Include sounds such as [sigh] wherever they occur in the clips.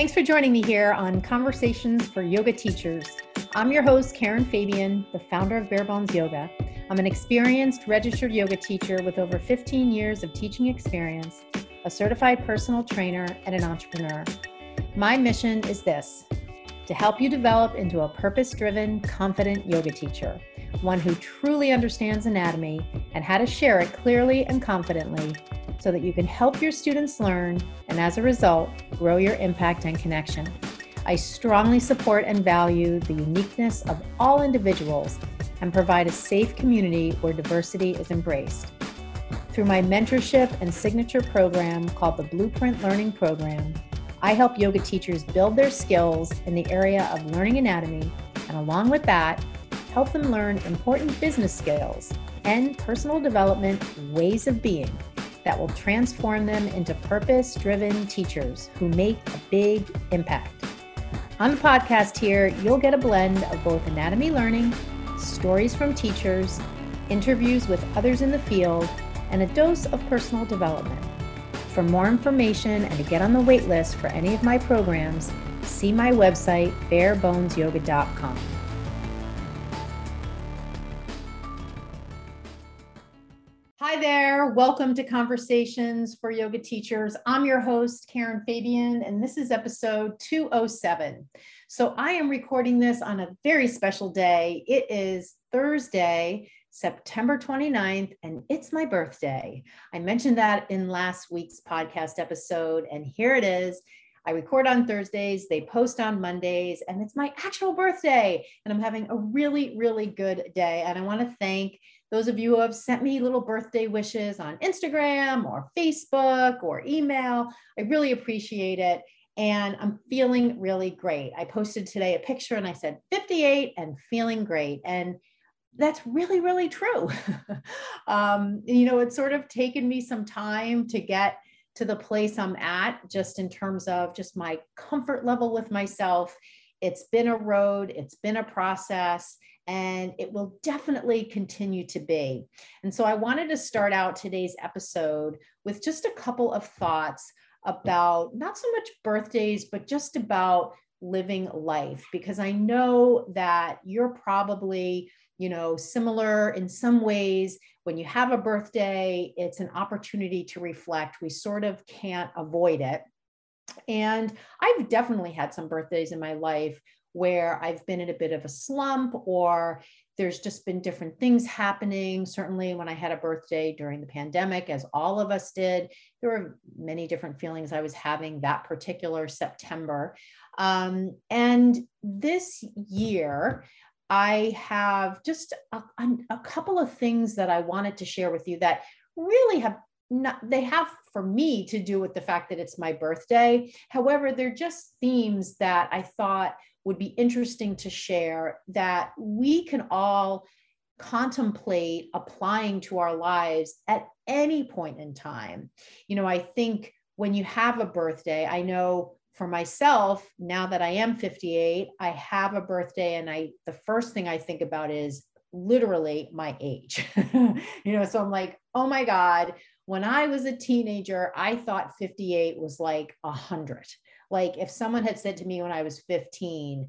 Thanks for joining me here on Conversations for Yoga Teachers. I'm your host, Karen Fabian, the founder of Bare Bones Yoga. I'm an experienced registered yoga teacher with over 15 years of teaching experience, a certified personal trainer, and an entrepreneur. My mission is this to help you develop into a purpose driven, confident yoga teacher, one who truly understands anatomy and how to share it clearly and confidently so that you can help your students learn and as a result, grow your impact and connection. I strongly support and value the uniqueness of all individuals and provide a safe community where diversity is embraced. Through my mentorship and signature program called the Blueprint Learning Program, I help yoga teachers build their skills in the area of learning anatomy, and along with that, help them learn important business skills and personal development ways of being that will transform them into purpose driven teachers who make a big impact. On the podcast here, you'll get a blend of both anatomy learning, stories from teachers, interviews with others in the field, and a dose of personal development. For more information and to get on the wait list for any of my programs, see my website, barebonesyoga.com. Hi there. Welcome to Conversations for Yoga Teachers. I'm your host, Karen Fabian, and this is episode 207. So I am recording this on a very special day. It is Thursday, September 29th, and it's my birthday. I mentioned that in last week's podcast episode, and here it is. I record on Thursdays, they post on Mondays, and it's my actual birthday. And I'm having a really, really good day. And I want to thank those of you who have sent me little birthday wishes on Instagram or Facebook or email. I really appreciate it. And I'm feeling really great. I posted today a picture and I said 58 and feeling great. And that's really, really true. [laughs] um, you know, it's sort of taken me some time to get to the place I'm at, just in terms of just my comfort level with myself. It's been a road, it's been a process and it will definitely continue to be. And so I wanted to start out today's episode with just a couple of thoughts about not so much birthdays, but just about living life, because I know that you're probably, you know, similar in some ways. When you have a birthday, it's an opportunity to reflect. We sort of can't avoid it. And I've definitely had some birthdays in my life where I've been in a bit of a slump or there's just been different things happening. Certainly, when I had a birthday during the pandemic, as all of us did, there were many different feelings I was having that particular September. Um, and this year, I have just a, a, couple of things that I wanted to share with you that really have not, they have for me to do with the fact that it's my birthday. However, they're just themes that I thought would be interesting to share that we can all contemplate applying to our lives at any point in time. You know, I think when you have a birthday, I know for myself, now that I am 58, I have a birthday and I the first thing I think about is literally my age. [laughs] you know, so I'm like, "Oh my god, when I was a teenager, I thought 58 was like 100." Like if someone had said to me when I was 15,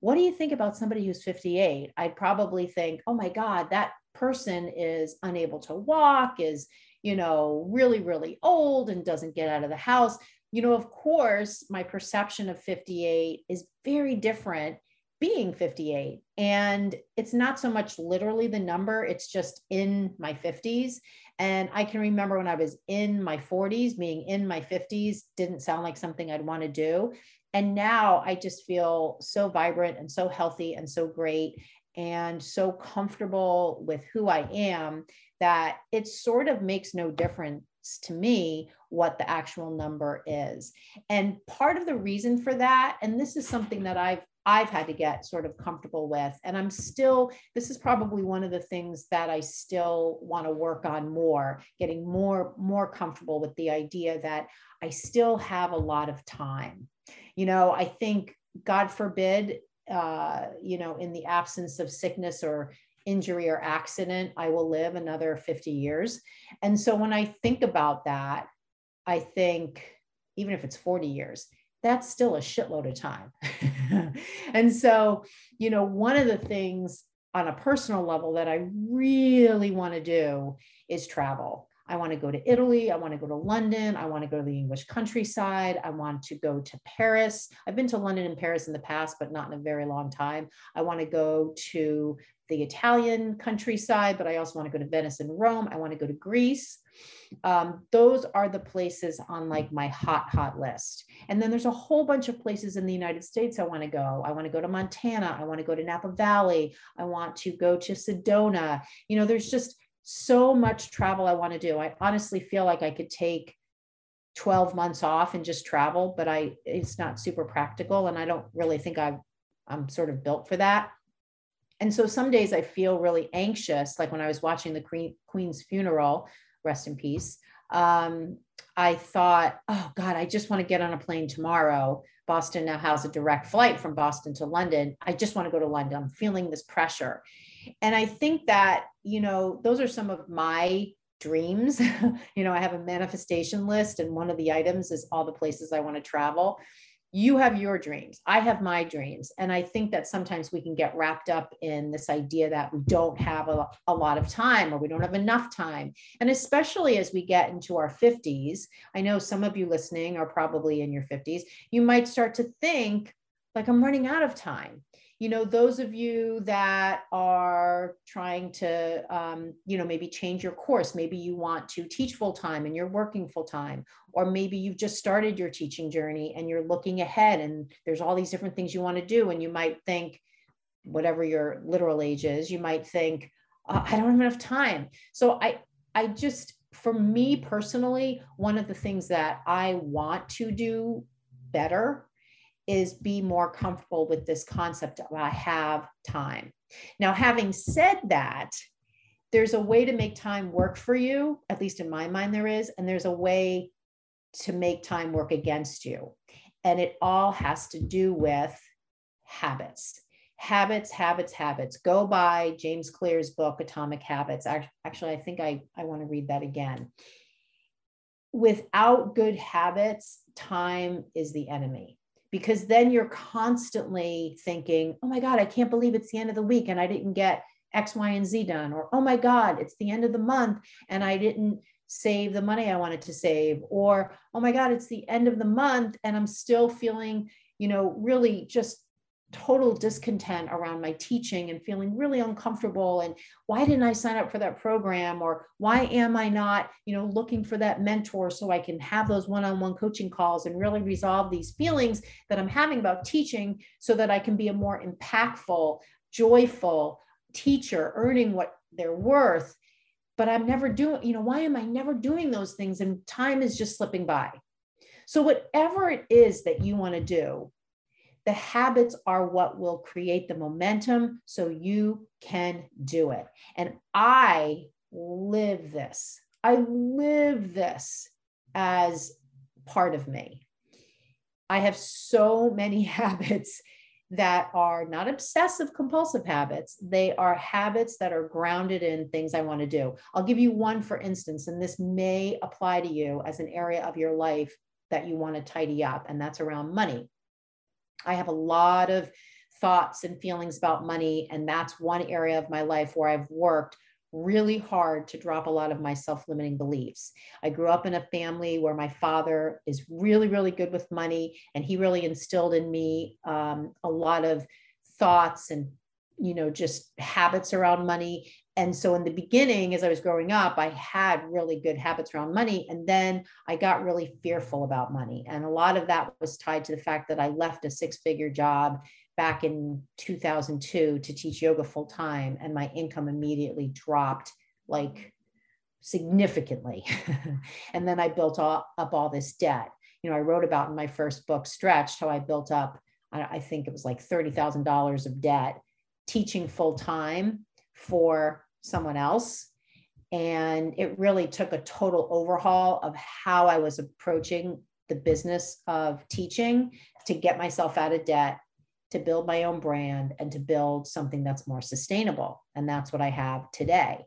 what do you think about somebody who's 58? I'd probably think, oh my God, that person is unable to walk, is, you know, really, really old and doesn't get out of the house. You know, of course, my perception of 58 is very different being 58. And it's not so much literally the number, it's just in my 50s. And I can remember when I was in my 40s, being in my 50s didn't sound like something I'd want to do. And now I just feel so vibrant and so healthy and so great and so comfortable with who I am that it sort of makes no difference to me what the actual number is. And part of the reason for that, and this is something that I've I've had to get sort of comfortable with. And I'm still, this is probably one of the things that I still want to work on more, getting more, more comfortable with the idea that I still have a lot of time. You know, I think, God forbid, uh, you know, in the absence of sickness or injury or accident, I will live another 50 years. And so when I think about that, I think, even if it's 40 years, that's still a shitload of time. [laughs] and so, you know, one of the things on a personal level that I really want to do is travel. I want to go to Italy. I want to go to London. I want to go to the English countryside. I want to go to Paris. I've been to London and Paris in the past, but not in a very long time. I want to go to the Italian countryside, but I also want to go to Venice and Rome. I want to go to Greece. Um, those are the places on like my hot, hot list. And then there's a whole bunch of places in the United States I want to go. I want to go to Montana. I want to go to Napa Valley. I want to go to Sedona. You know, there's just so much travel I want to do. I honestly feel like I could take 12 months off and just travel, but I it's not super practical and I don't really think I I'm sort of built for that. And so some days I feel really anxious like when I was watching the Queen, Queen's funeral, rest in peace. Um, I thought, oh God, I just want to get on a plane tomorrow. Boston now has a direct flight from Boston to London. I just want to go to London. I'm feeling this pressure. And I think that, you know, those are some of my dreams. [laughs] you know, I have a manifestation list, and one of the items is all the places I want to travel. You have your dreams. I have my dreams. And I think that sometimes we can get wrapped up in this idea that we don't have a, a lot of time or we don't have enough time. And especially as we get into our 50s, I know some of you listening are probably in your 50s, you might start to think, like, I'm running out of time you know those of you that are trying to um, you know maybe change your course maybe you want to teach full time and you're working full time or maybe you've just started your teaching journey and you're looking ahead and there's all these different things you want to do and you might think whatever your literal age is you might think uh, i don't have enough time. So i i just for me personally one of the things that i want to do better is be more comfortable with this concept of I have time. Now, having said that, there's a way to make time work for you, at least in my mind, there is, and there's a way to make time work against you. And it all has to do with habits. Habits, habits, habits. Go buy James Clear's book, Atomic Habits. Actually, I think I, I want to read that again. Without good habits, time is the enemy because then you're constantly thinking, oh my God, I can't believe it's the end of the week and I didn't get X, Y, and Z done. Or, oh my God, it's the end of the month and I didn't save the money I wanted to save. Or, oh my God, it's the end of the month and I'm still feeling, you know, really just total discontent around my teaching and feeling really uncomfortable and why didn't i sign up for that program or why am i not you know looking for that mentor so i can have those one-on-one coaching calls and really resolve these feelings that i'm having about teaching so that i can be a more impactful joyful teacher earning what they're worth. But i'm never doing you know why am i never doing those things and time is just slipping by? So whatever it is that you want to do the habits are what will create the momentum so you can do it. And I live this. I live this as part of me. I have so many [laughs] habits that are not obsessive compulsive habits. They are habits that are grounded in things I want to do. I'll give you one, for instance, and this may apply to you as an area of your life that you want to tidy up, and that's around money. I have a lot of thoughts and feelings about money. And that's one area of my life where I've worked really hard to drop a lot of my self limiting beliefs. I grew up in a family where my father is really, really good with money, and he really instilled in me um, a lot of thoughts and you know just habits around money. And so in the beginning as i was growing up i had really good habits around money. And then i got really fearful about money. And a lot of that was tied to the fact that i left a six figure job back in 2002 to teach yoga full time and my income immediately dropped like significantly. [laughs] And then i built all, up all this debt. You know i wrote about in my first book stretched how i built up i think it was like $30000 of debt teaching full time for someone else. And it really took a total overhaul of how I was approaching the business of teaching to get myself out of debt, to build my own brand, and to build something that's more sustainable. And that's what I have today.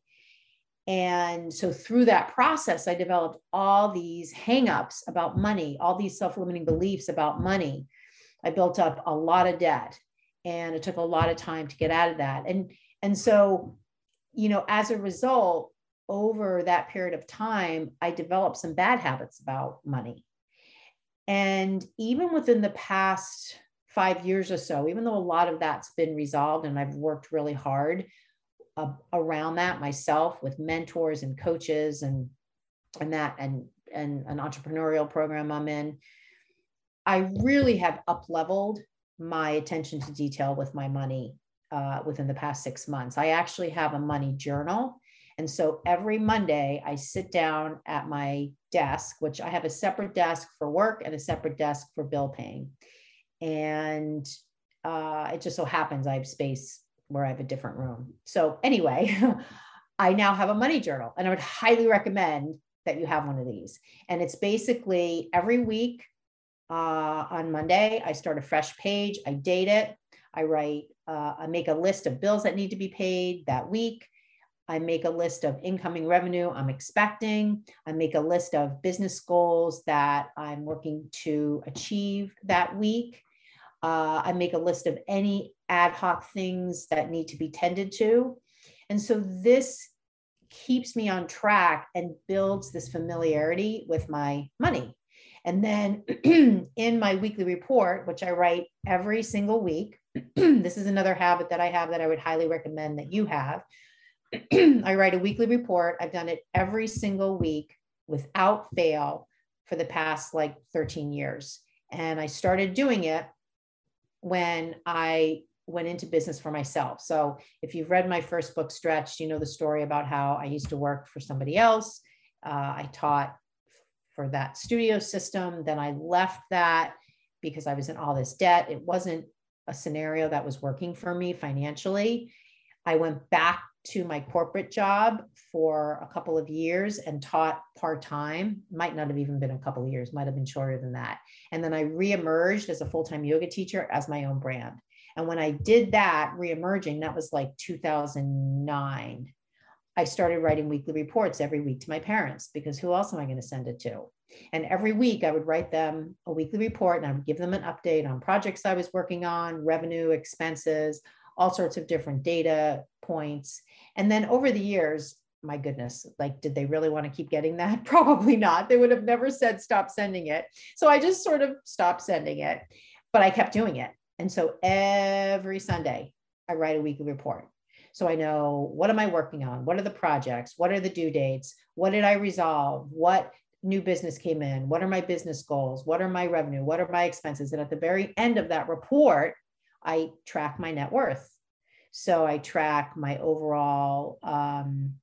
And so through that process, I developed all these hangups about money, all these self limiting beliefs about money. I built up a lot of debt and it took a lot of time to get out of that. And, and so, you know, as a result, over that period of time, I developed some bad habits about money. And even within the past five years or so, even though a lot of that's been resolved and I've worked really hard, uh, around that myself with mentors and coaches and and that and and an entrepreneurial program I'm in. I really have up leveled my attention to detail with my money uh, within the past six months. I actually have a money journal. And so every Monday, I sit down at my desk, which I have a separate desk for work and a separate desk for bill paying. And uh, it just so happens I have space where I have a different room. So anyway, [laughs] I now have a money journal and I would highly recommend that you have one of these. And it's basically every week uh, on Monday, I start a fresh page, I date it, I write, uh, I make a list of bills that need to be paid that week. I make a list of incoming revenue I'm expecting. I make a list of business goals that I'm working to achieve that week. Uh, I make a list of any ad hoc things that need to be tended to. And so this keeps me on track and builds this familiarity with my money. And then [clears throat] in my weekly report, which I write every single week, [clears throat] this is another habit that I have that I would highly recommend that you have. [clears throat] I write a weekly report. I've done it every single week without fail for the past like 13 years. And I started doing it when I went into business for myself. So if you've read my first book, Stretched, you know the story about how I used to work for somebody else. Uh, I taught for that studio system. Then I left that because I was in all this debt. It wasn't a scenario that was working for me financially. I went back to my corporate job for a couple of years and taught part time. Might not have even been a couple of years, might have been shorter than that. And then I reemerged as a full time yoga teacher as my own brand. And when I did that, reemerging, that was like 2009. I started writing weekly reports every week to my parents because who else am I going to send it to? And every week I would write them a weekly report and I would give them an update on projects I was working on, revenue, expenses, all sorts of different data points. And then over the years, my goodness, like, did they really want to keep getting that? [laughs] Probably not. They would have never said stop sending it. So I just sort of stopped sending it, but I kept doing it. And so every Sunday, I write a weekly report. So I know what am I working on? What are the projects? What are the due dates? What did I resolve? What new business came in? What are my business goals? What are my revenue? What are my expenses? And at the very end of that report, I track my net worth. So I track my overall, um,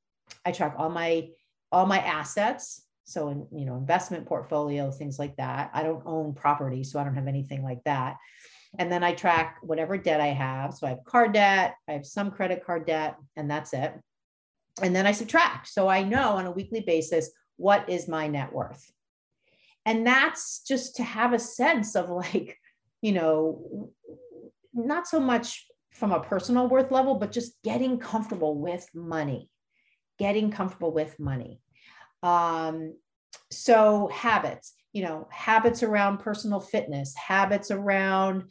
I track all my all my assets. So in, you know, investment portfolio, things like that. I don't own property, so I don't have anything like that. And then I track whatever debt I have. So I have car debt, I have some credit card debt, and that's it. And then I subtract. So I know on a weekly basis what is my net worth. And that's just to have a sense of like, you know, not so much from a personal worth level, but just getting comfortable with money, getting comfortable with money. Um, so habits, you know, habits around personal fitness, habits around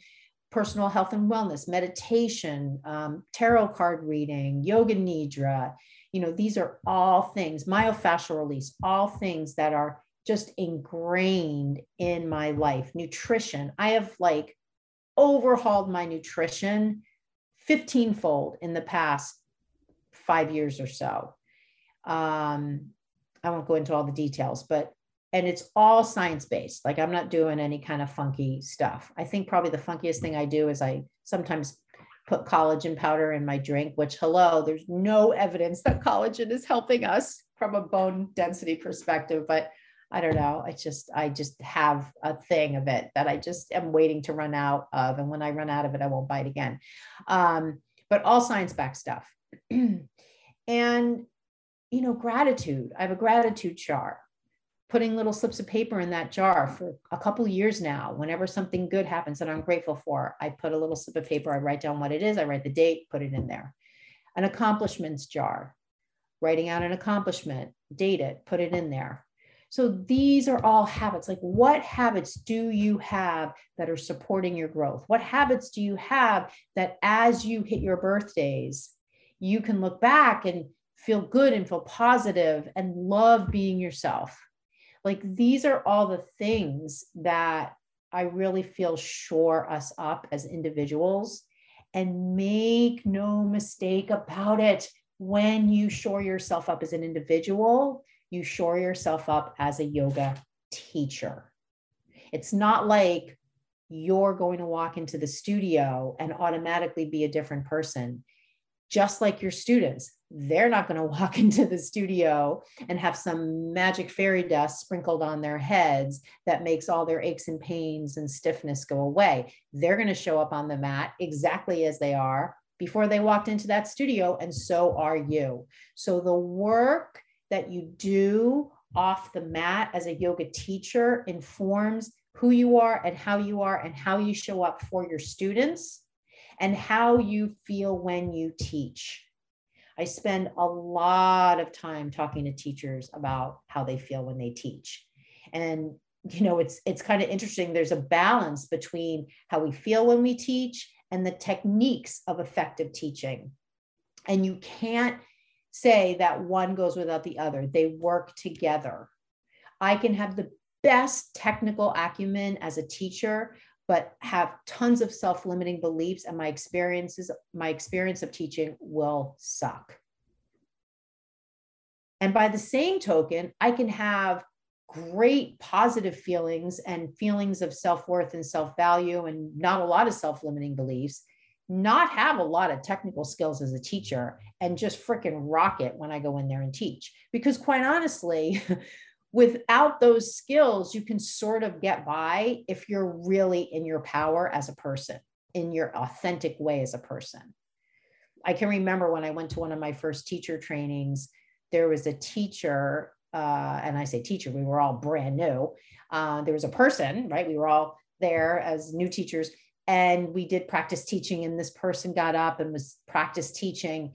personal health and wellness, meditation, um, tarot card reading, yoga nidra. You know, these are all things, myofascial release, all things that are just ingrained in my life. Nutrition. I have like overhauled my nutrition 15 fold in the past five years or so. Um, I won't go into all the details, but and it's all science based. Like I'm not doing any kind of funky stuff. I think probably the funkiest thing I do is I sometimes put collagen powder in my drink, which hello, there's no evidence that collagen is helping us from a bone density perspective, but I don't know. I just I just have a thing of it that I just am waiting to run out of, and when I run out of it, I won't buy it again. Um, but all science backed stuff, [clears throat] and you know, gratitude. I have a gratitude jar. Putting little slips of paper in that jar for a couple years now. Whenever something good happens that I'm grateful for, I put a little slip of paper. I write down what it is. I write the date. Put it in there. An accomplishments jar writing out an accomplishment, date it, put it in there. So these are all habits. Like, what habits do you have that are supporting your growth? What habits do you have that as you hit your birthdays, you can look back and feel good and feel positive and love being yourself? Like, these are all the things that I really feel shore us up as individuals. And make no mistake about it, when you shore yourself up as an individual, you shore yourself up as a yoga teacher. It's not like you're going to walk into the studio and automatically be a different person. Just like your students, they're not going to walk [laughs] into the studio and have some magic fairy dust sprinkled on their heads that makes all their aches and pains and stiffness go away. They're going to show up on the mat exactly as they are before they walked into that studio, and so are you. So the work that you do off the mat as a yoga teacher informs who you are and how you are and how you show up for your students and how you feel when you teach. I spend a lot of time talking to teachers about how they feel when they teach. And you know, it's it's kind of interesting there's a balance between how we feel when we teach and the techniques of effective teaching. And you can't say that one goes without the other. They work together. I can have the best technical acumen as a teacher, but have tons of self-limiting beliefs and my experiences, my experience of teaching will suck. And by the same token, I can have great positive feelings and feelings of self-worth and self-value and not a lot of self-limiting beliefs not have a lot of technical skills as a teacher and just freaking rock it when I go in there and teach. Because quite honestly, [laughs] without those skills, you can sort of get by if you're really in your power as a person, in your authentic way as a person. I can remember when I went to one of my first teacher trainings, there was a teacher, uh, and I say teacher, we were all brand new. Uh, there was a person, right? We were all there as new teachers and we did practice teaching and this person got up and was practice teaching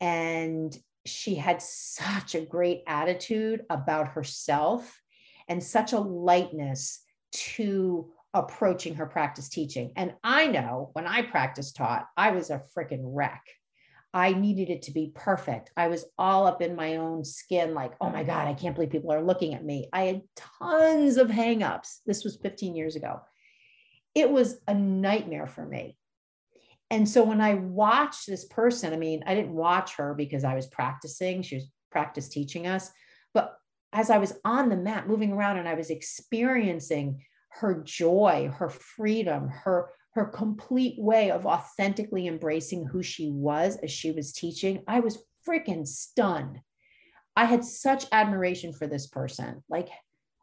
and she had such a great attitude about herself and such a lightness to approaching her practice teaching. And i know when i practice taught i was a freaking wreck. I needed it to be perfect. I was all up in my own skin like oh my god i can't believe people are looking at me. I had tons of hangups. This was 15 years ago. It was a nightmare for me. And so when I watched this person, I mean, I didn't watch her because I was practicing, she was practice teaching us. But as I was on the mat moving around and I was experiencing her joy, her freedom, her her complete way of authentically embracing who she was as she was teaching, I was freaking stunned. I had such admiration for this person. Like,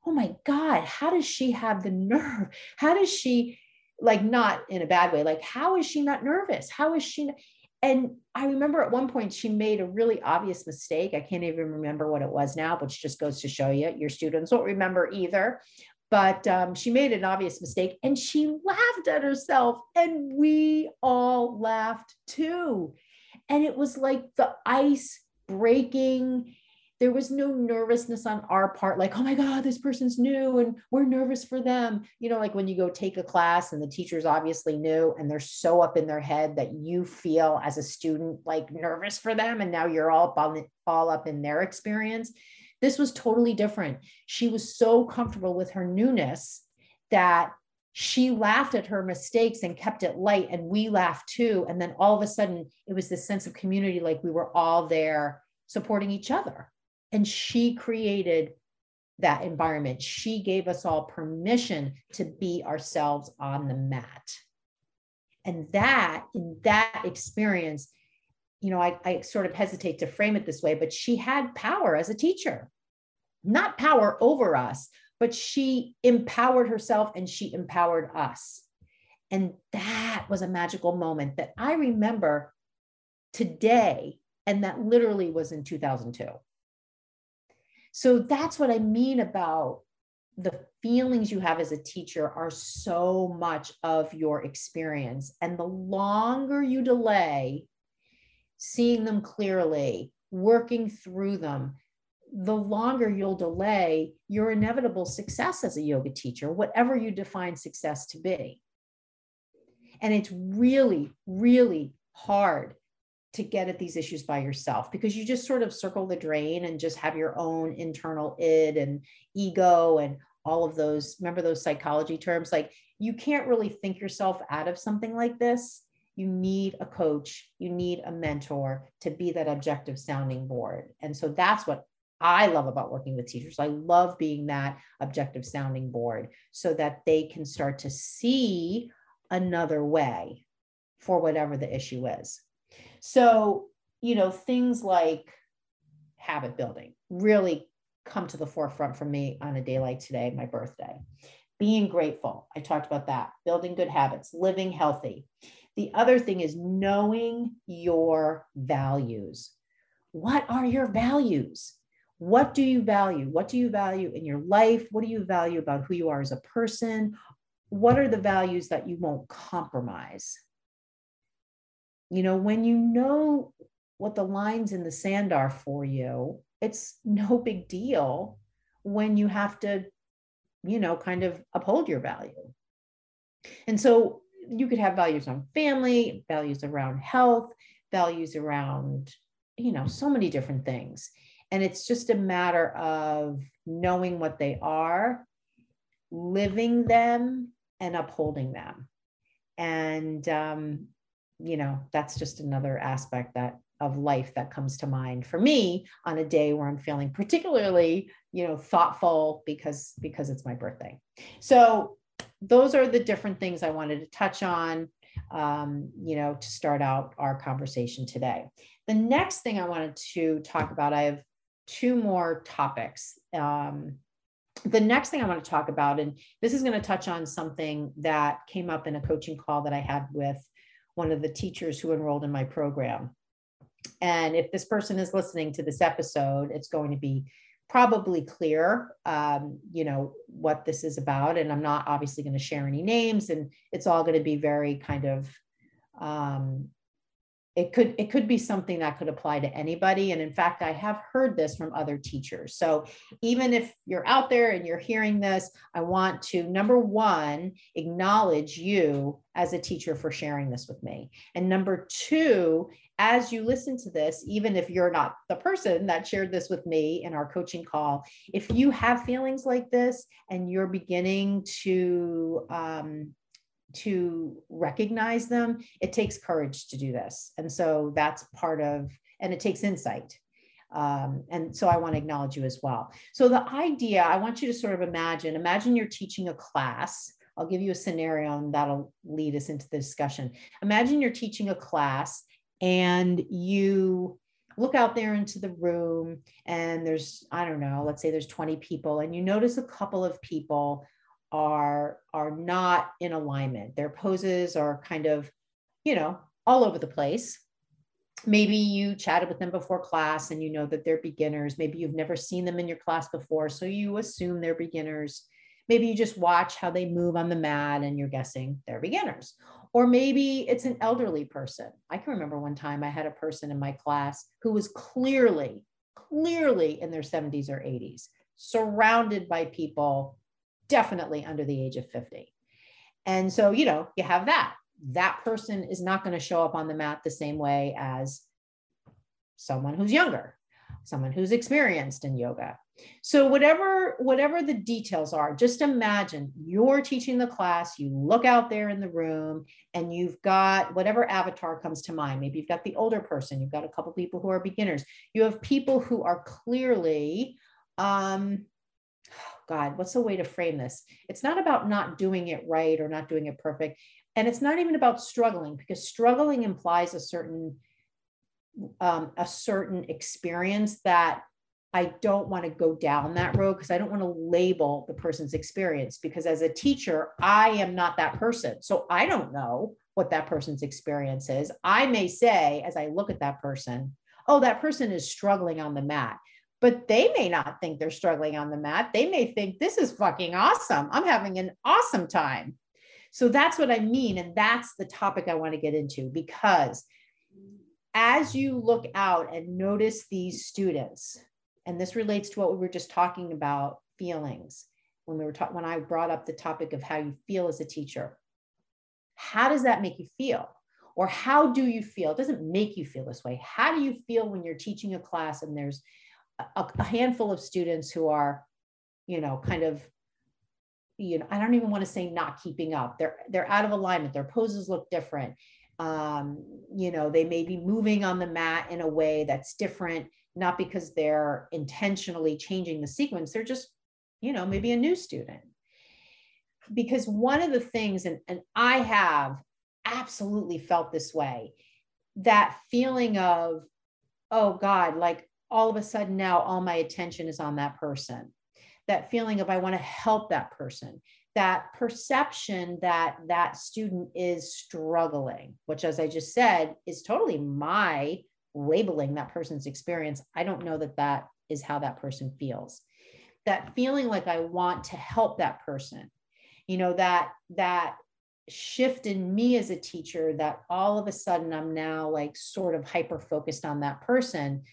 oh my God, how does she have the nerve? How does she, like, not in a bad way, like, how is she not nervous? How is she? Not? And I remember at one point she made a really obvious mistake. I can't even remember what it was now, which just goes to show you your students won't remember either. But um, she made an obvious mistake and she laughed at herself, and we all laughed too. And it was like the ice breaking there was no nervousness on our part like oh my god this person's new and we're nervous for them. You know like when you go take a class and the teacher's obviously new and they're so up in their head that you feel as a student like nervous for them and now you're all up, all up in their experience this was totally different. She was so comfortable with her newness that she laughed at her mistakes and kept it light and we laughed too. And then all of a sudden it was this sense of community like we were all there supporting each other and she created that environment. She gave us all permission to be ourselves on the mat. And that, in that experience, you know, I, I sort of hesitate to frame it this way, but she had power as a teacher, not power over us, but she empowered herself and she empowered us. And that was a magical moment that I remember today. And that literally was in 2002. So that's what I mean about the feelings you have as a teacher are so much of your experience. And the longer you delay seeing them clearly, working through them, the longer you'll delay your inevitable success as a yoga teacher, whatever you define success to be. And it's really, really hard to get at these issues by yourself because you just sort of circle the drain and just have your own internal id and ego and all of those remember those psychology terms like you can't really think yourself out of something like this you need a coach you need a mentor to be that objective sounding board and so that's what I love about working with teachers. I love being that objective sounding board so that they can start to see another way for whatever the issue is. So, you know, things like habit building really come to the forefront for me on a day like today, my birthday. Being grateful. I talked about that. Building good habits, living healthy. The other thing is knowing your values. What are your values? What do you value? What do you value in your life? What do you value about who you are as a person? What are the values that you won't compromise? You know, when you know what the lines in the sand are for you, it's no big deal when you have to, you know, kind of uphold your value. And so you could have values on family, values around health, values around, you know, so many different things. And it's just a matter of knowing what they are, living them, and upholding them. And um, you know, that's just another aspect that of life that comes to mind for me on a day where I'm feeling particularly, you know, thoughtful because because it's my birthday. So those are the different things I wanted to touch on, um, you know, to start out our conversation today. The next thing I wanted to talk about, I have two more topics. Um, the next thing I want to talk about, and this is going to touch on something that came up in a coaching call that I had with one of the teachers who enrolled in my program. And if this person is listening to this episode, it's going to be probably clear, um, you know, what this is about. And I'm not obviously going to share any names, and it's all going to be very kind of um, it could it could be something that could apply to anybody and in fact i have heard this from other teachers. So even if you're out there and you're hearing this i want to number one acknowledge you as a teacher for sharing this with me. And number two as you listen to this even if you're not the person that shared this with me in our coaching call if you have feelings like this and you're beginning to um, to recognize them, it takes courage to do this. And so that's part of, and it takes insight. Um, and so I want to acknowledge you as well. So the idea, I want you to sort of imagine, imagine you're teaching a class. I'll give you a scenario and that'll lead us into the discussion. Imagine you're teaching a class and you look out there into the room and there's, I don't know, let's say there's 20 people and you notice a couple of people are are not in alignment. Their poses are kind of you know all over the place. Maybe you chatted with them before class and you know that they're beginners. Maybe you've never seen them in your class before so you assume they're beginners. Maybe you just watch how they move on the mat and you're guessing they're beginners. Or maybe it's an elderly person. I can remember one time i had a person in my class who was clearly clearly in their 70s or 80s surrounded by people definitely under the age of 50. And so, you know, you have that. That person is not going to show up on the mat the same way as someone who's younger, someone who's experienced in yoga. So whatever whatever the details are, just imagine you're teaching the class, you look out there in the room and you've got whatever avatar comes to mind. Maybe you've got the older person, you've got a couple people who are beginners. You have people who are clearly um, God, what's the way to frame this? It's not about not doing it right or not doing it perfect. And it's not even about struggling because struggling implies a certain um, a certain experience that I don't want to go down that road because I don't want to label the person's experience because as a teacher, I am not that person. So I don't know what that person's experience is. I may say, as I look at that person, oh, that person is struggling on the mat but they may not think they're struggling on the mat. They may think this is fucking awesome. I'm having an awesome time. So that's what I mean. And that's the topic I want to get into because as you look out and notice these students, and this relates to what we were just talking about feelings when we were talking when I brought up the topic of how you feel as a teacher. How does that make you feel? Or how do you feel? It doesn't make you feel this way. How do you feel when you're teaching a class and there's a, a handful of students who are, you know, kind of you know, I don't even want to say not keeping up. They're they're out of alignment. Their poses look different. Um, you know, they may be moving on the mat in a way that's different, not because they're intentionally changing the sequence. They're just, you know, maybe a new student. Because one of the things, and, and I have absolutely felt this way, that feeling of, oh God, like all of a sudden now all my attention is on that person that feeling of I want to help that person, that perception that that student is struggling, which, as I just said, is totally my labeling that person's experience. I don't know that that is how that person feels. That feeling like I want to help that person, you know, that that shift in me as a teacher that all of a sudden I'm now like sort of hyper focused on that person,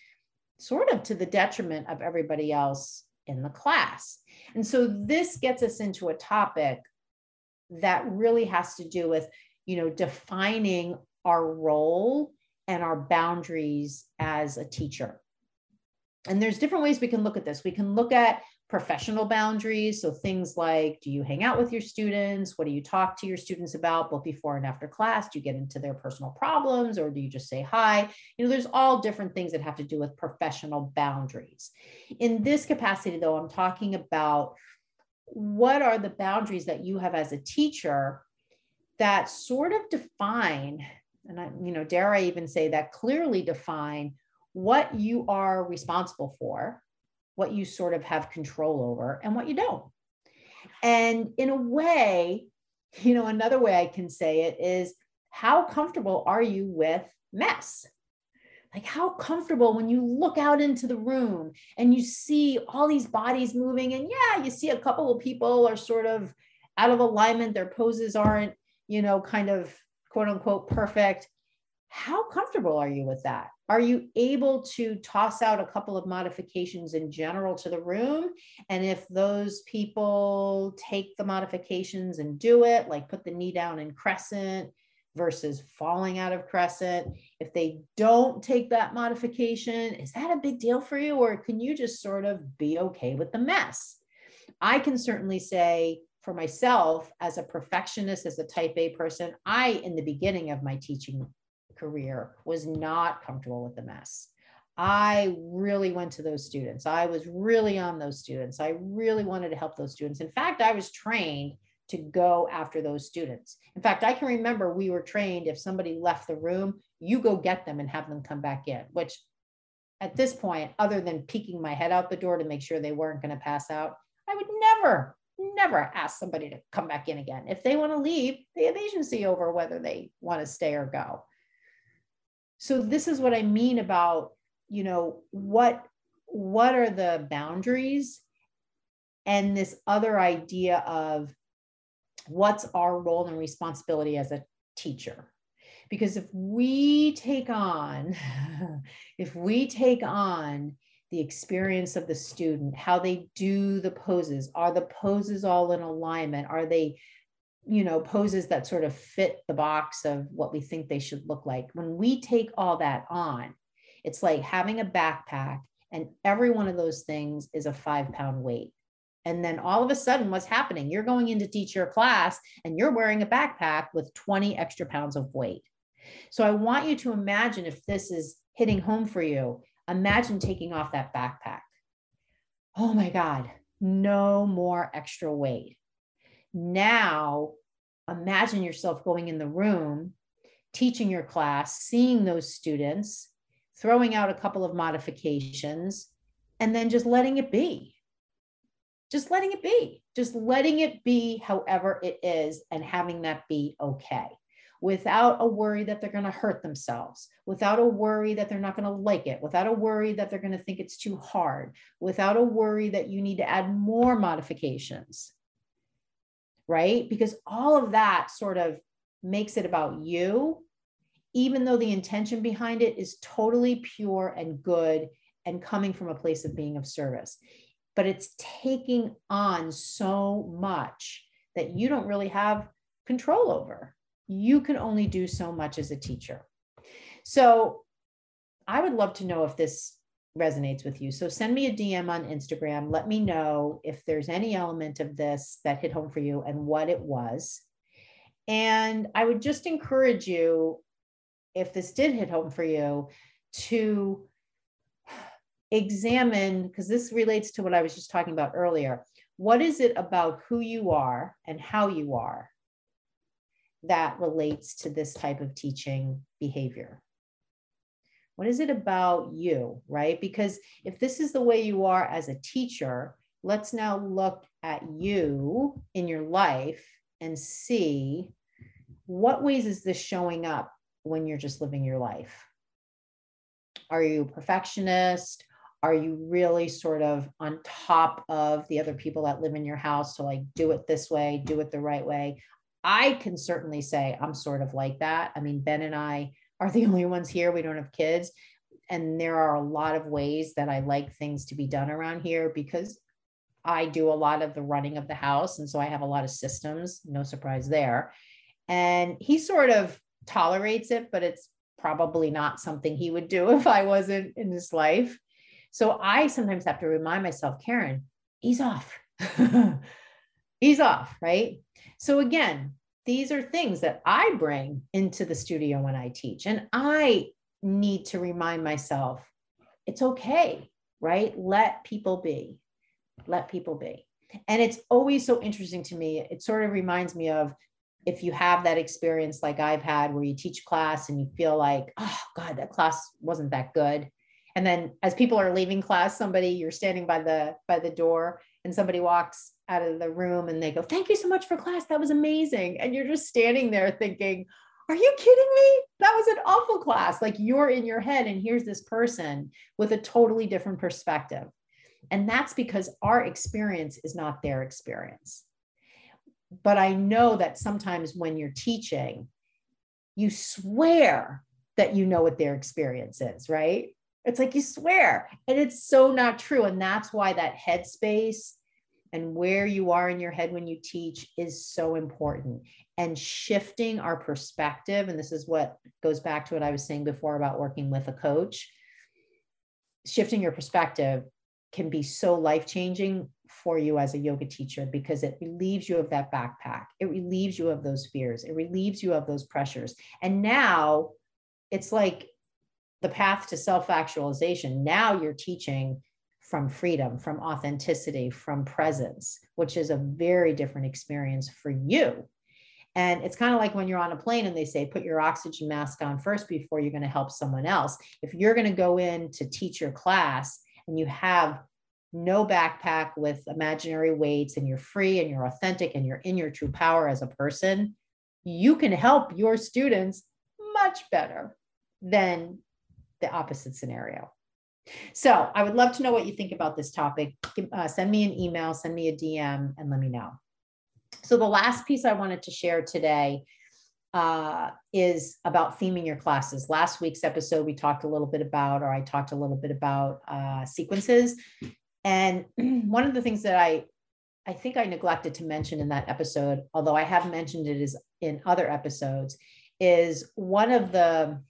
sort of to the detriment of everybody else in the class. And so this gets us into a topic that really has to do with, you know, defining our role and our boundaries as a teacher. And there's different ways we can look at this. We can look at professional boundaries. So things like do you hang out with your students? What do you talk to your students about both before and after class? Do you get into their personal problems or do you just say hi? You know, there's all different things that have to do with professional boundaries. In this capacity, though, I'm talking about what are the boundaries that you have as a teacher that sort of define, and I, you know, dare I even say that clearly define what you are responsible for what you sort of have control over and what you don't. And in a way, [laughs] you know, another way I can say it is how comfortable are you with mess? Like, how comfortable when you look out into the room and you see all these bodies moving, and yeah, you see a couple of people are sort of out of alignment, their poses aren't, you know, kind of quote unquote perfect. How comfortable are you with that? Are you able to toss out a couple of modifications in general to the room? And if those people take the modifications and do it, like put the knee down in crescent versus falling out of crescent, if they don't take that modification, is that a big deal for you? Or can you just sort of be okay with the mess? I can certainly say, for myself as a perfectionist, as a type A person, I, in the beginning of my teaching career was not comfortable with the mess. I really went to those students. I was really on those students. I really wanted to help those students. In fact, I was trained to go after those students. In fact, I can remember we were trained if somebody left the room, you go get them and have them come back in, which at this point, other than peeking my head out the door to make sure they weren't going to pass out, I would never, never ask somebody to come back in again. If they want to leave, they have agency over whether they want to stay or go so this is what i mean about you know what what are the boundaries and this other idea of what's our role and responsibility as a teacher? Because if we take on [laughs] if we take on the experience of the student how they do the poses are the poses all in alignment? Are they you know poses that sort of fit the box of what we think they should look like. When we take all that on it's like having a backpack and every one of those things is a five pound weight. And then all of a sudden what's happening? You're going in to teach your class and you're wearing a backpack with 20 extra pounds of weight. So i want you to imagine if this is hitting home for you imagine taking off that backpack. Oh my god no more extra weight now, imagine yourself going in the room, teaching your class, seeing those students, throwing out a couple of modifications, and then just letting it be. Just letting it be. Just letting it be however it is and having that be okay without a worry that they're going to hurt themselves, without a worry that they're not going to like it, without a worry that they're going to think it's too hard, without a worry that you need to add more modifications right? Because all of that sort of makes it about you even though the intention behind it is totally pure and good and coming from a place of being of service. But it's taking on so much that you don't really have control over. You can only do so much as a teacher. So I would love to know if this resonates with you. So send me a DM on Instagram. Let me know if there's any element of this that hit home for you and what it was. And I would just encourage you, if this did hit home for you, to examine, because this relates to what I was just talking about earlier. What is it about who you are and how you are that relates to this type of teaching behavior? What is it about you, right? Because if this is the way you are as a teacher, let's now look at you in your life and see what ways is this showing up when you're just living your life? Are you a perfectionist? Are you really sort of on top of the other people that live in your house? So, like, do it this way, do it the right way. I can certainly say I'm sort of like that. I mean, Ben and I are the [laughs] only ones here. We don't have kids. And there are a lot of ways that I like things to be done around here because I do a lot of the running of the house. And so I have a lot of systems, no surprise there. And he sort of tolerates it, but it's probably not something he would do [laughs] if I wasn't in his life. So I sometimes have to remind myself, Karen, ease off. [laughs] ease off, right? So again, these are things that I bring into the studio when I teach. And I need to remind myself it's okay, right? Let people be. Let people be. And it's always so interesting to me. It sort of reminds me of if you have that experience like I've had where you teach class and you feel like, oh God, that class wasn't that good. And then as people are leaving class, somebody you're standing by the by the door and somebody walks out of the room and they go, Thank you so much for class. That was amazing. And you're just standing there thinking, Are you kidding me? That was an awful class. Like you're in your head, and here's this person with a totally different perspective. And that's because our experience is not their experience. But I know that sometimes when you're teaching, you swear that you know what their experience is, right? It's like you swear, and it's so not true. And that's why that headspace and where you are in your head when you teach is so important. And shifting our perspective, and this is what goes back to what I was saying before about working with a coach, shifting your perspective can be so life changing for you as a yoga teacher because it relieves you of that backpack. It relieves you of those fears. It relieves you of those pressures. And now it's like the path to self actualization. Now you're teaching from freedom, from authenticity, from presence, which is a very different experience for you. And it's kind of like when you're on a plane and they say, put your oxygen mask on first before you're going to help someone else. If you're going to go in to teach your class and you have no backpack with imaginary weights and you're free and you're authentic and you're in your true power as a person, you can help your students much better than the opposite scenario. So I would love to know what you think about this topic. Uh, send me an email, send me a DM, and let me know. So the last piece I wanted to share today uh, is about theming your classes. Last week's episode, we talked a little bit about, or I talked a little bit about uh, sequences. And [clears throat] one of the things that I, I think I neglected to mention in that episode, although I have mentioned it is in other episodes, is one of the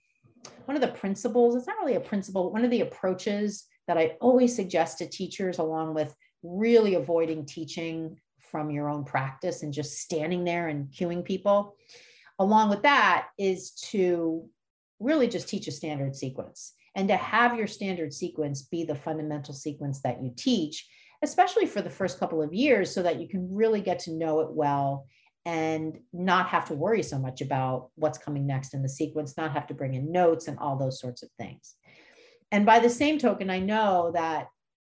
one of the principles, it's not really a principle, but one of the approaches that I always suggest to teachers, along with really avoiding teaching from your own practice and just standing there and cueing people. Along with that is to really just teach a standard sequence and to have your standard sequence be the fundamental sequence that you teach, especially for the first couple of years, so that you can really get to know it well and not have to worry so much about what's coming next in the sequence, not have to bring in notes and all those sorts of things. And by the same token, I know that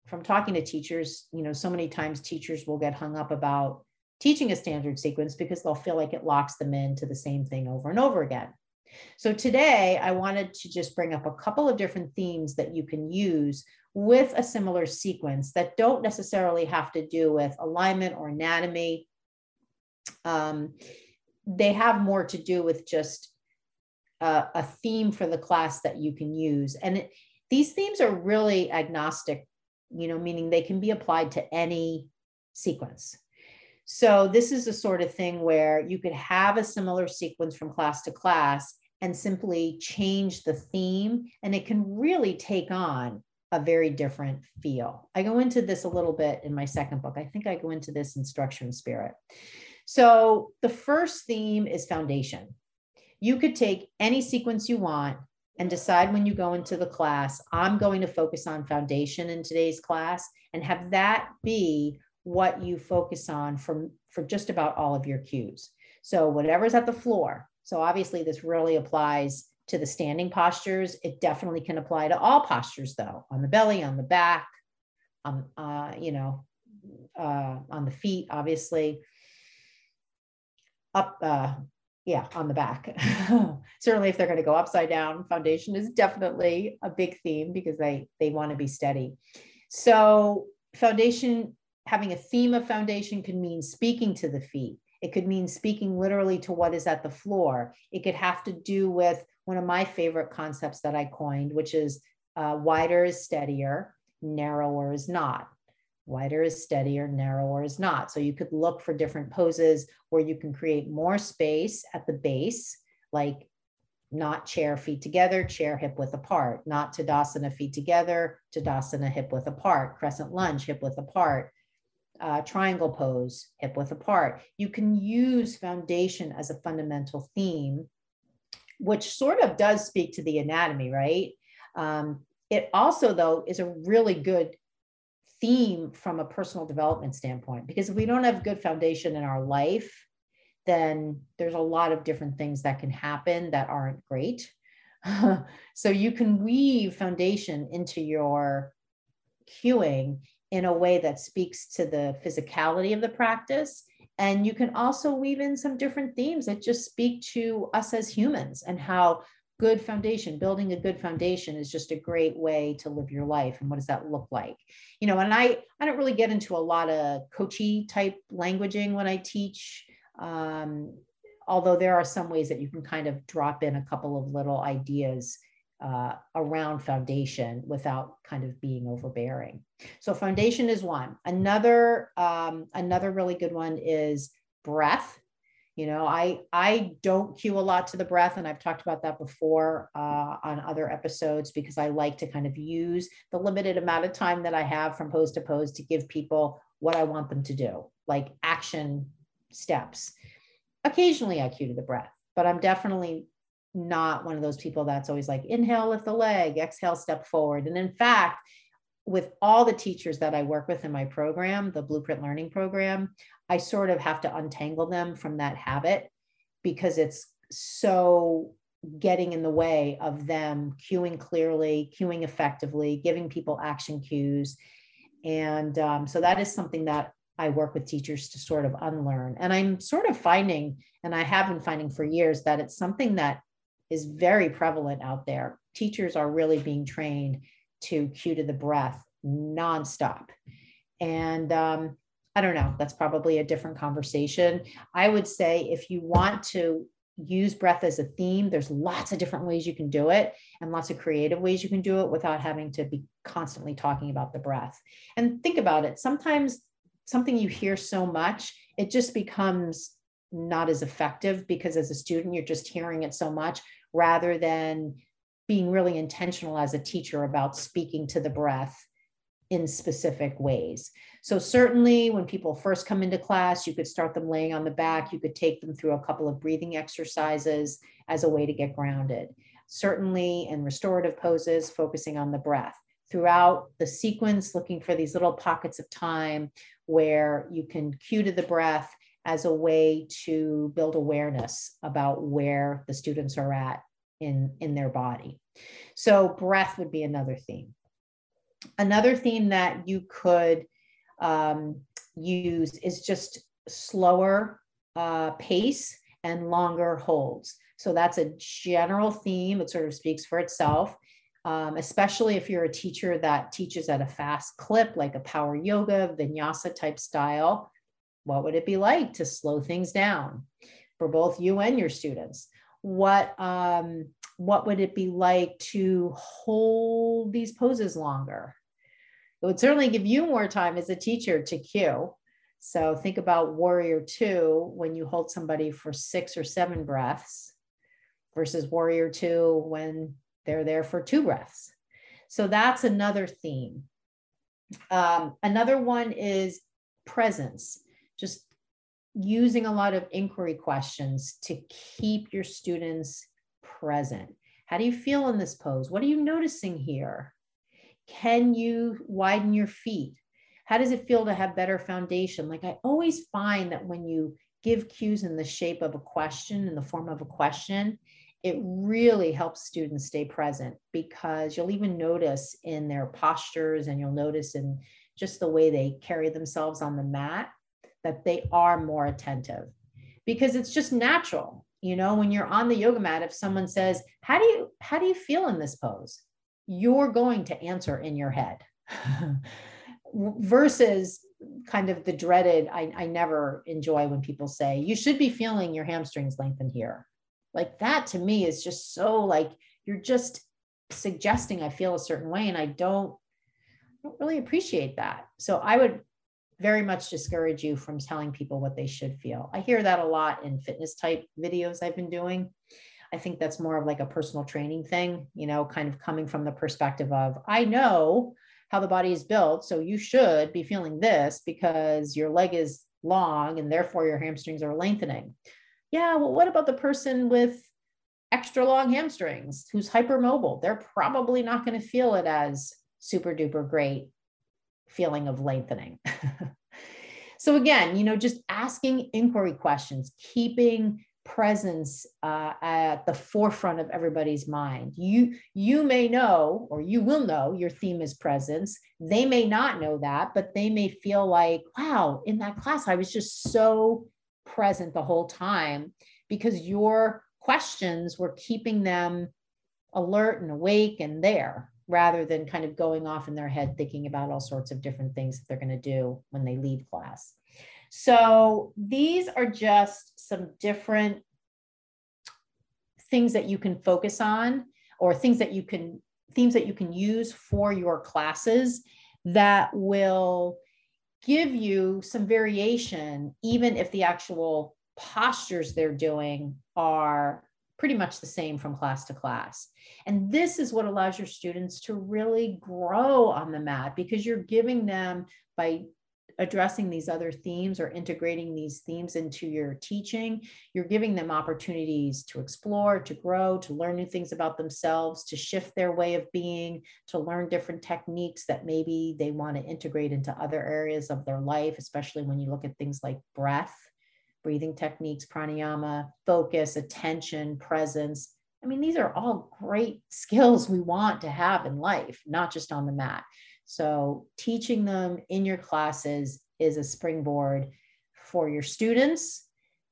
from talking to teachers, you know, so many times teachers will get hung up about teaching a standard sequence because they'll feel like it locks them into the same thing over and over again. So today I wanted to just bring up a couple of different themes that you can use with a similar sequence that don't necessarily have to do with alignment or anatomy um, they have more to do with just a, a theme for the class that you can use. And it, these themes are really agnostic, you know, meaning they can be applied to any sequence. So this is the sort of thing where you could have a similar sequence from class to class and simply change the theme, and it can really take on a very different feel. I go into this a little bit in my second book. I think I go into this in Structure and Spirit. So the first theme is foundation. You could take any sequence you want and decide when you go into the class, I'm going to focus on foundation in today's class and have that be what you focus on from for just about all of your cues. So whatever's at the floor. So obviously this really applies to the standing postures. It definitely can apply to all postures though, on the belly, on the back, um, uh, you know, uh, on the feet, obviously, up, uh, yeah, on the back. [laughs] Certainly, if they're going to go upside down, foundation is definitely a big theme because they they want to be steady. So, foundation having a theme of foundation could mean speaking to the feet. It could mean speaking literally to what is at the floor. It could have to do with one of my favorite concepts that I coined, which is uh, wider is steadier, narrower is not. Wider is steadier, narrower is not. So you could look for different poses where you can create more space at the base, like not chair feet together, chair hip width apart, not Tadasana feet together, Tadasana hip width apart, crescent lunge hip width apart, uh, triangle pose, hip width apart. You can use foundation as a fundamental theme, which sort of does speak to the anatomy, right? Um, it also, though, is a really good theme from a personal development standpoint, because if we don't have good foundation in our life, then there's a lot of different things that can happen that aren't great. [laughs] so you can weave foundation into your cueing in a way that speaks to the physicality of the practice. And you can also weave in some different themes that just speak to us as humans and how good foundation, building a good foundation is just a great way to live your life. And what does that look like? You know, and I, I don't really get into a lot of coachy type languaging when I teach. Um, although there are some ways that you can kind of drop in a couple of little ideas uh, around foundation without kind of being overbearing. So foundation is one. Another um, another really good one is breath. You know, I I don't cue a lot to the breath, and I've talked about that before uh, on other episodes because I like to kind of use the limited amount of time that I have from pose to pose to give people what I want them to do, like action steps. Occasionally, I cue to the breath, but I'm definitely not one of those people that's always like inhale lift the leg exhale step forward and in fact with all the teachers that i work with in my program the blueprint learning program i sort of have to untangle them from that habit because it's so getting in the way of them cueing clearly cueing effectively giving people action cues and um, so that is something that i work with teachers to sort of unlearn and i'm sort of finding and i have been finding for years that it's something that is very prevalent out there. Teachers are really being trained to cue to the breath nonstop. And um, I don't know, that's probably a different conversation. I would say if you want to use breath as a theme, there's lots of different ways you can do it and lots of creative ways you can do it without having to be constantly talking about the breath. And think about it sometimes something you hear so much, it just becomes not as effective because as a student, you're just hearing it so much rather than being really intentional as a teacher about speaking to the breath in specific ways. So, certainly, when people first come into class, you could start them laying on the back. You could take them through a couple of breathing exercises as a way to get grounded. Certainly, in restorative poses, focusing on the breath. Throughout the sequence, looking for these little pockets of time where you can cue to the breath as a way to build awareness about where the students are at in, in their body. So, breath would be another theme. Another theme that you could um, use is just slower uh, pace and longer holds. So, that's a general theme. It sort of speaks for itself. Um, especially if you're a teacher that teaches at a fast clip, like a power yoga, vinyasa type style, what would it be like to slow things down for both you and your students? what um, what would it be like to hold these poses longer? It would certainly give you more time as a teacher to cue. So think about warrior two when you hold somebody for six or seven breaths versus warrior two when they're there for two breaths. So that's another theme. Um, another one is presence, just using a lot of inquiry questions to keep your students present. How do you feel in this pose? What are you noticing here? Can you widen your feet? How does it feel to have better foundation? Like I always find that when you give cues in the shape of a question, in the form of a question, it really helps students stay present because you'll even notice in their postures and you'll notice in just the way they carry themselves on the mat that they are more attentive because it's just natural you know when you're on the yoga mat if someone says how do you how do you feel in this pose? you're going to answer in your head. [laughs] Versus kind of the dreaded I, I never enjoy when people say you should be feeling your hamstrings lengthen here. Like that to me is just so like you're just suggesting i feel a certain way and i don't don't really appreciate that. So i would very much discourage you from telling people what they should feel. I hear that a lot in fitness type videos I've been doing. I think that's more of like a personal training thing, you know, kind of coming from the perspective of, I know how the body is built. So you should be feeling this because your leg is long and therefore your hamstrings are lengthening. Yeah. Well, what about the person with extra long hamstrings who's hypermobile? They're probably not going to feel it as super duper great feeling of lengthening. [laughs] so again, you know, just asking inquiry questions, keeping presence uh, at the forefront of everybody's mind. You you may know or you will know your theme is presence. They may not know that, but they may feel like, wow, in that class I was just so present the whole time because your questions were keeping them alert and awake and there rather than kind of going off in their head thinking about all sorts of different things that they're going to do when they leave class. So these are just some different things that you can focus on or things that you can themes that you can use for your classes that will give you some variation even if the actual postures they're doing are pretty much the same from class to class. And this is what allows your students to really grow on the mat because you're giving them by addressing these other themes or integrating these themes into your teaching, you're giving them opportunities to explore, to grow, to learn new things about themselves, to shift their way of being, to learn different techniques that maybe they want to integrate into other areas of their life, especially when you look at things like breath breathing techniques, pranayama, focus, attention, presence. I mean, these are all great [laughs] skills we want to have in life, not just on the mat. So, teaching them in your classes is a springboard for your students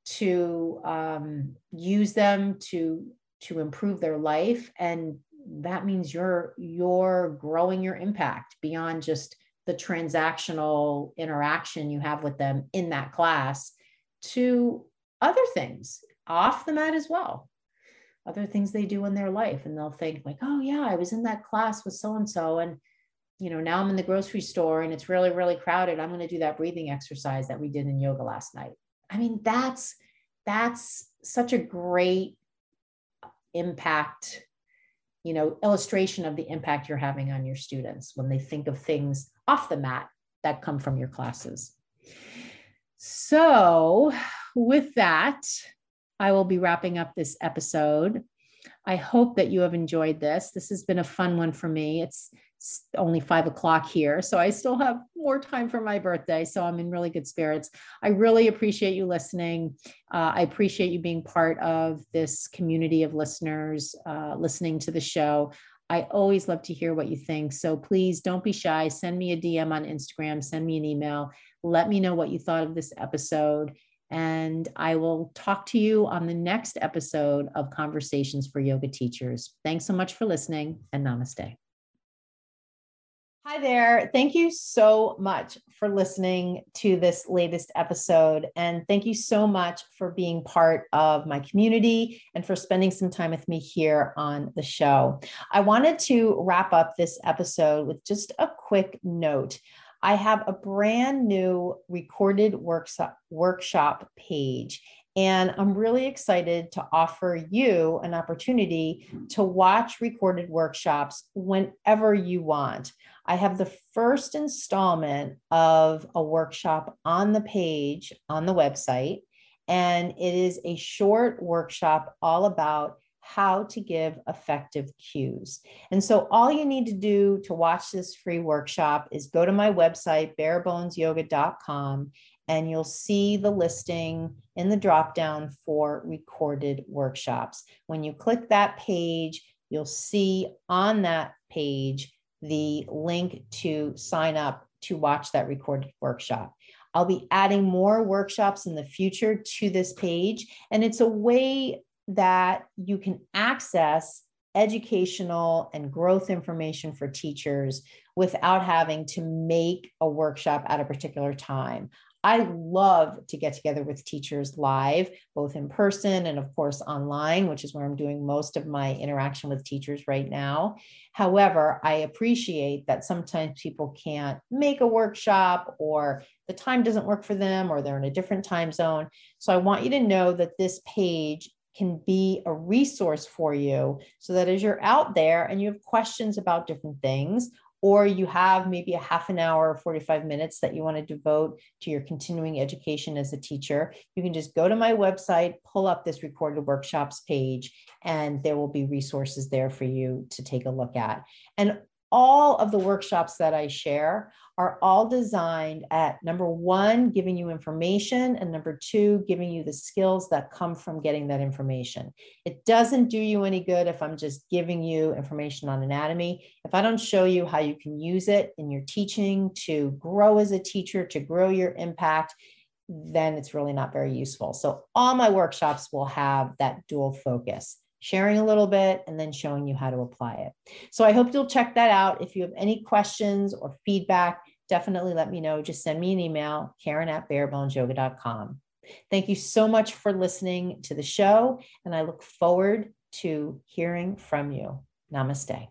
to um, use them to to improve their life and that means you're you're growing your impact beyond just the transactional interaction you have with them in that class to other things off the mat as well. Other things they do in their life and they'll think like oh yeah i was in that class with so and so and you know now i'm in the grocery store and it's really really crowded. I'm going to do that breathing exercise that we did in yoga last night. I mean that's that's such a great impact you know illustration of the impact you're having on your students when they think of things off the mat that come from your classes so, with that, I will be wrapping up this episode. I hope that you have enjoyed this. This has been a fun one for me. It's only five o'clock here, so I still have more time for my birthday. So I'm in really good spirits. I really appreciate you listening. Uh, I appreciate you being part of this community of listeners uh, listening to the show. I always love to hear what you think. So please don't be shy. Send me a DM on Instagram, send me an email. Let me know what you thought of this episode. And I will talk to you on the next episode of Conversations for Yoga Teachers. Thanks so much for listening and namaste. Hi there. Thank you so much for listening to this latest episode. And thank you so much for being part of my community and for spending some time with me here on the show. I wanted to wrap up this episode with just a quick note. I have a brand new recorded workshop, workshop page. And I'm really excited to offer you an opportunity to watch recorded workshops whenever you want. I have the first installment of a workshop on the page on the website, and it is a short workshop all about how to give effective cues. And so, all you need to do to watch this free workshop is go to my website, barebonesyoga.com, and you'll see the listing in the dropdown for recorded workshops. When you click that page, you'll see on that page the link to sign up to watch that recorded workshop. I'll be adding more workshops in the future to this page, and it's a way that you can access educational and growth information for teachers without having to make a workshop at a particular time. I love to get together with teachers live, both in person and, of course, online, which is where I'm doing most of my interaction with teachers right now. However, I appreciate that sometimes people can't make a workshop or the time doesn't work for them or they're in a different time zone. So I want you to know that this page can be a resource for you so that as you're out there and you have questions about different things or you have maybe a half an hour or 45 minutes that you want to devote to your continuing education as a teacher, you can just go to my website, pull up this recorded workshops page, and there will be resources there for you to take a look at. And all of the workshops that I share are all designed at number one, giving you information, and number two, giving you the skills that come from getting that information. It doesn't do you any good if I'm just giving you information on anatomy. If I don't show you how you can use it in your teaching to grow as a teacher, to grow your impact, then it's really not very useful. So, all my workshops will have that dual focus sharing a little bit, and then showing you how to apply it. So I hope you'll check that out. If you have any questions or feedback, definitely let me know. Just send me an email, Karen at barebonesyoga.com. Thank you so much for listening to the show, and I look forward to hearing from you. Namaste.